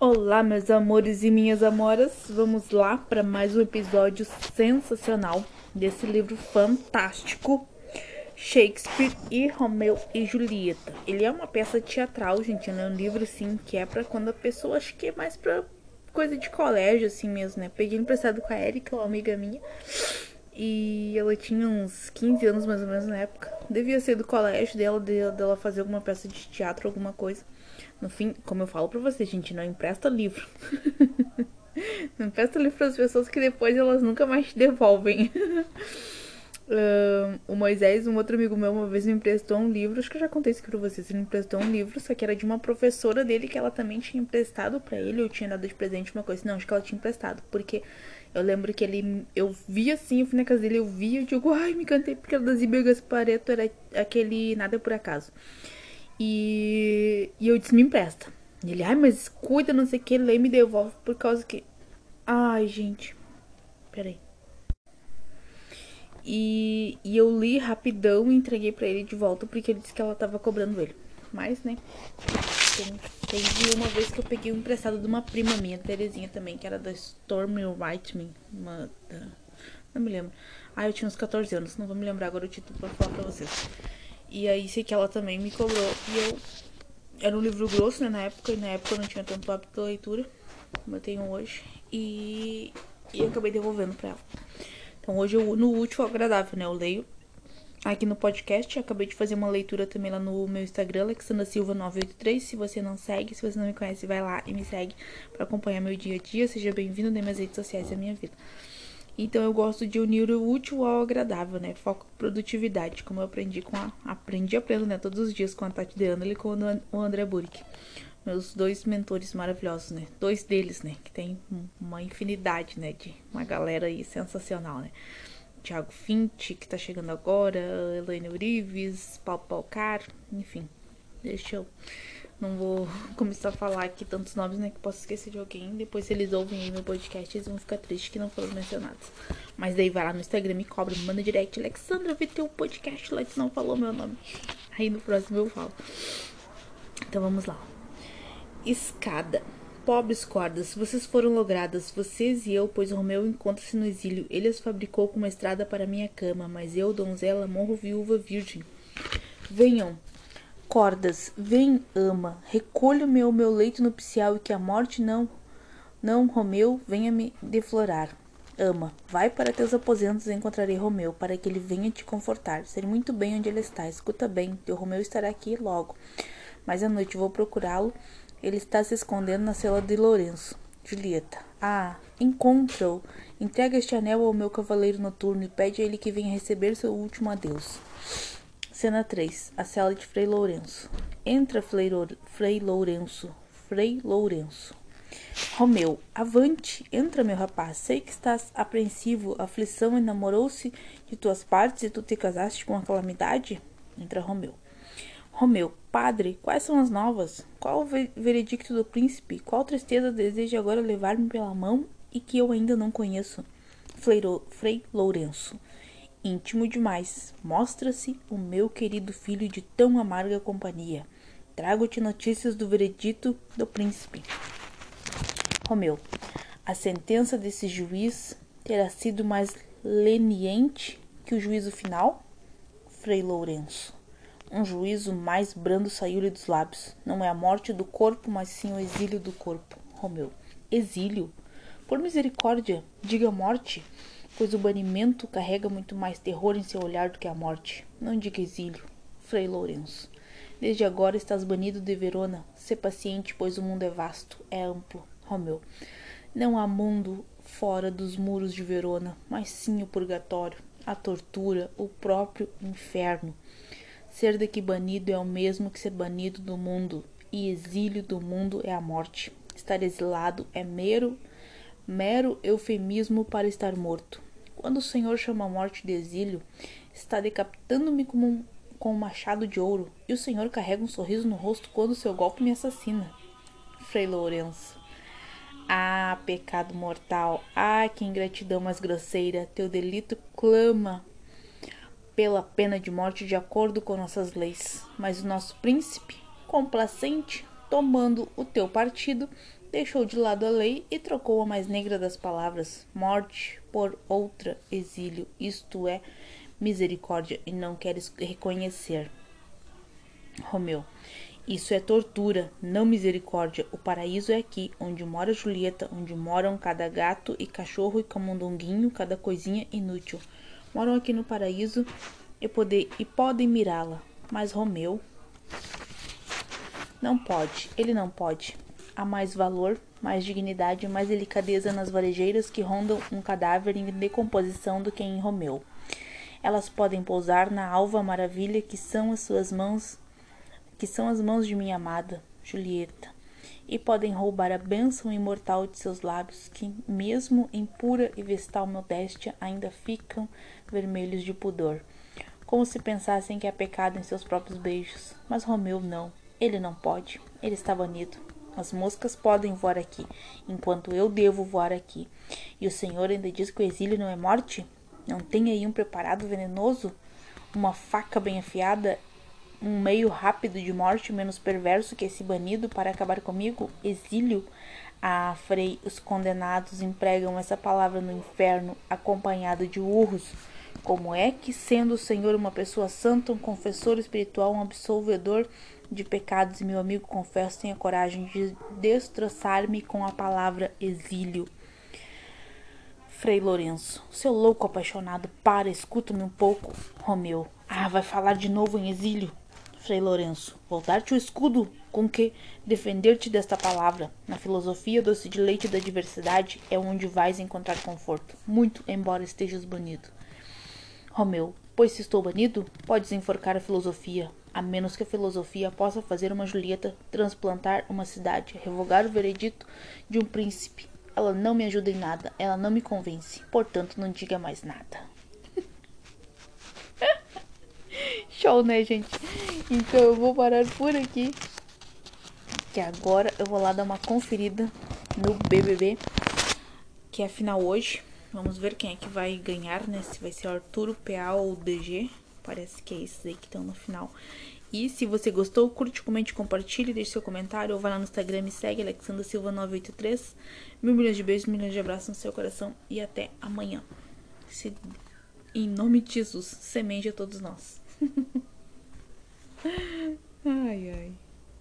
Olá, meus amores e minhas amoras. Vamos lá para mais um episódio sensacional desse livro fantástico, Shakespeare e Romeu e Julieta. Ele é uma peça teatral, gente, é um livro assim que é para quando a pessoa acho que é mais para coisa de colégio assim mesmo, né? Peguei emprestado com a Erika, uma amiga minha. E ela tinha uns 15 anos mais ou menos na época. Devia ser do colégio dela, dela fazer alguma peça de teatro, alguma coisa. No fim, como eu falo pra vocês, gente, não empresta livro. não empresta livro pras pessoas que depois elas nunca mais te devolvem. Uh, o Moisés, um outro amigo meu, uma vez me emprestou um livro. Acho que eu já contei isso aqui pra vocês. Ele me emprestou um livro, só que era de uma professora dele que ela também tinha emprestado para ele. Eu tinha dado de presente uma coisa. Não, acho que ela tinha emprestado. Porque eu lembro que ele. Eu vi assim, eu fui na casa dele, eu vi, eu digo, ai, me cantei porque era das Ibergas Pareto, era aquele Nada por Acaso. E, e eu disse, me empresta. Ele, ai, mas cuida, não sei o que, ele me devolve por causa que. Ai, gente. Peraí. E, e eu li rapidão e entreguei para ele de volta porque ele disse que ela tava cobrando ele. Mas, né? Teve uma vez que eu peguei um emprestado de uma prima minha, Terezinha também, que era da Stormy Whiteman. Uma da... Não me lembro. Ah, eu tinha uns 14 anos, não vou me lembrar agora o título pra falar pra vocês. E aí sei que ela também me cobrou. E eu. Era um livro grosso, né, na época, e na época eu não tinha tanto hábito de leitura como eu tenho hoje. E, e eu acabei devolvendo pra ela. Então hoje eu, no último agradável, né? Eu leio aqui no podcast. acabei de fazer uma leitura também lá no meu Instagram, Alexandra Silva 983. Se você não segue, se você não me conhece, vai lá e me segue para acompanhar meu dia a dia. Seja bem-vindo nas minhas redes sociais e a minha vida. Então eu gosto de unir o útil ao agradável, né? Foco produtividade, como eu aprendi com a. Aprendi aprendo, né? Todos os dias com a Tati De e com o André Burick. Meus dois mentores maravilhosos, né? Dois deles, né? Que tem uma infinidade, né? De uma galera aí sensacional, né? Tiago Fint, que tá chegando agora, Elaine Urives, Paulo Palcar, enfim. Deixa eu não vou começar a falar aqui tantos nomes, né? Que posso esquecer de alguém. Depois, se eles ouvem aí meu podcast, eles vão ficar tristes que não foram mencionados. Mas daí vai lá no Instagram, me cobra, me manda direct. Alexandra, vi teu podcast lá, tu não falou meu nome. Aí no próximo eu falo. Então vamos lá. Escada. Pobres cordas, vocês foram logradas, vocês e eu, pois Romeu encontra-se no exílio. Ele as fabricou com uma estrada para minha cama, mas eu, donzela, morro viúva virgem. Venham, cordas, vem, ama, recolho-me ao meu leito nupcial e que a morte não, não, Romeu, venha me deflorar. Ama, vai para teus aposentos e encontrarei Romeu, para que ele venha te confortar. Sei muito bem onde ele está, escuta bem, teu Romeu estará aqui logo. Mas à noite vou procurá-lo, ele está se escondendo na cela de Lourenço. Julieta. Ah, encontra-o. Entrega este anel ao meu cavaleiro noturno e pede a ele que venha receber seu último adeus. Cena 3. A cela de Frei Lourenço. Entra Frei, Frei Lourenço. Frei Lourenço. Romeu, avante, entra, meu rapaz. Sei que estás apreensivo. A aflição enamorou-se de tuas partes e tu te casaste com a calamidade? Entra Romeu. Romeu, padre, quais são as novas? Qual o veredicto do príncipe? Qual tristeza deseja agora levar-me pela mão e que eu ainda não conheço? Frei Lourenço íntimo demais. Mostra-se o meu querido filho de tão amarga companhia. Trago-te notícias do veredito do príncipe. Romeu, a sentença desse juiz terá sido mais leniente que o juízo final? Frei Lourenço. Um juízo mais brando saiu-lhe dos lábios. Não é a morte do corpo, mas sim o exílio do corpo. Romeu. Exílio? Por misericórdia, diga morte pois o banimento carrega muito mais terror em seu olhar do que a morte. Não diga exílio, Frei Lourenço. Desde agora estás banido de Verona. Sê paciente, pois o mundo é vasto, é amplo. Romeu. Não há mundo fora dos muros de Verona, mas sim o purgatório, a tortura, o próprio inferno. Ser daqui banido é o mesmo que ser banido do mundo, e exílio do mundo é a morte. Estar exilado é mero, mero eufemismo para estar morto. Quando o Senhor chama a morte de exílio, está decapitando-me como um, com um machado de ouro, e o Senhor carrega um sorriso no rosto quando seu golpe me assassina. Frei Lourenço. Ah, pecado mortal! Ah, que ingratidão mais grosseira! Teu delito clama pela pena de morte de acordo com nossas leis. Mas o nosso príncipe, complacente, tomando o teu partido, deixou de lado a lei e trocou a mais negra das palavras, morte, por outra, exílio, isto é, misericórdia, e não queres reconhecer. Romeu, isso é tortura, não misericórdia. O paraíso é aqui, onde mora Julieta, onde moram cada gato e cachorro e camundonguinho, cada coisinha inútil. Moram aqui no paraíso e, poder, e podem mirá-la. Mas Romeu não pode, ele não pode. Há mais valor, mais dignidade, mais delicadeza nas varejeiras que rondam um cadáver em decomposição do que em Romeu. Elas podem pousar na alva maravilha que são as suas mãos, que são as mãos de minha amada Julieta, e podem roubar a bênção imortal de seus lábios, que, mesmo em pura e vestal modéstia, ainda ficam vermelhos de pudor, como se pensassem que há pecado em seus próprios beijos. Mas Romeu não, ele não pode, ele está banido. As moscas podem voar aqui, enquanto eu devo voar aqui. E o Senhor ainda diz que o exílio não é morte? Não tem aí um preparado venenoso? Uma faca bem afiada? Um meio rápido de morte menos perverso que esse banido para acabar comigo? Exílio? Ah, Frei, os condenados empregam essa palavra no inferno, acompanhado de urros. Como é que, sendo o Senhor uma pessoa santa, um confessor espiritual, um absolvedor, de pecados meu amigo confesso tem a coragem de destroçar-me com a palavra exílio. Frei Lourenço, seu louco apaixonado, para, escuta-me um pouco. Romeu, ah, vai falar de novo em exílio. Frei Lourenço, voltar-te o escudo com que defender-te desta palavra. Na filosofia doce de leite da diversidade é onde vais encontrar conforto, muito embora estejas banido. Romeu, pois se estou banido, podes enforcar a filosofia, a menos que a filosofia possa fazer uma Julieta transplantar uma cidade, revogar o veredito de um príncipe. Ela não me ajuda em nada, ela não me convence, portanto não diga mais nada. Show, né, gente? Então eu vou parar por aqui. Que agora eu vou lá dar uma conferida no BBB, que é final hoje. Vamos ver quem é que vai ganhar, né? Se vai ser Arturo, PA ou DG. Parece que é esses aí que estão no final. E se você gostou, curte, comente, compartilhe, deixe seu comentário ou vá lá no Instagram e segue Alexandra Silva 983. Mil milhões de beijos, milhões de abraços no seu coração e até amanhã. Se, em nome de Jesus, semente a todos nós. ai, ai.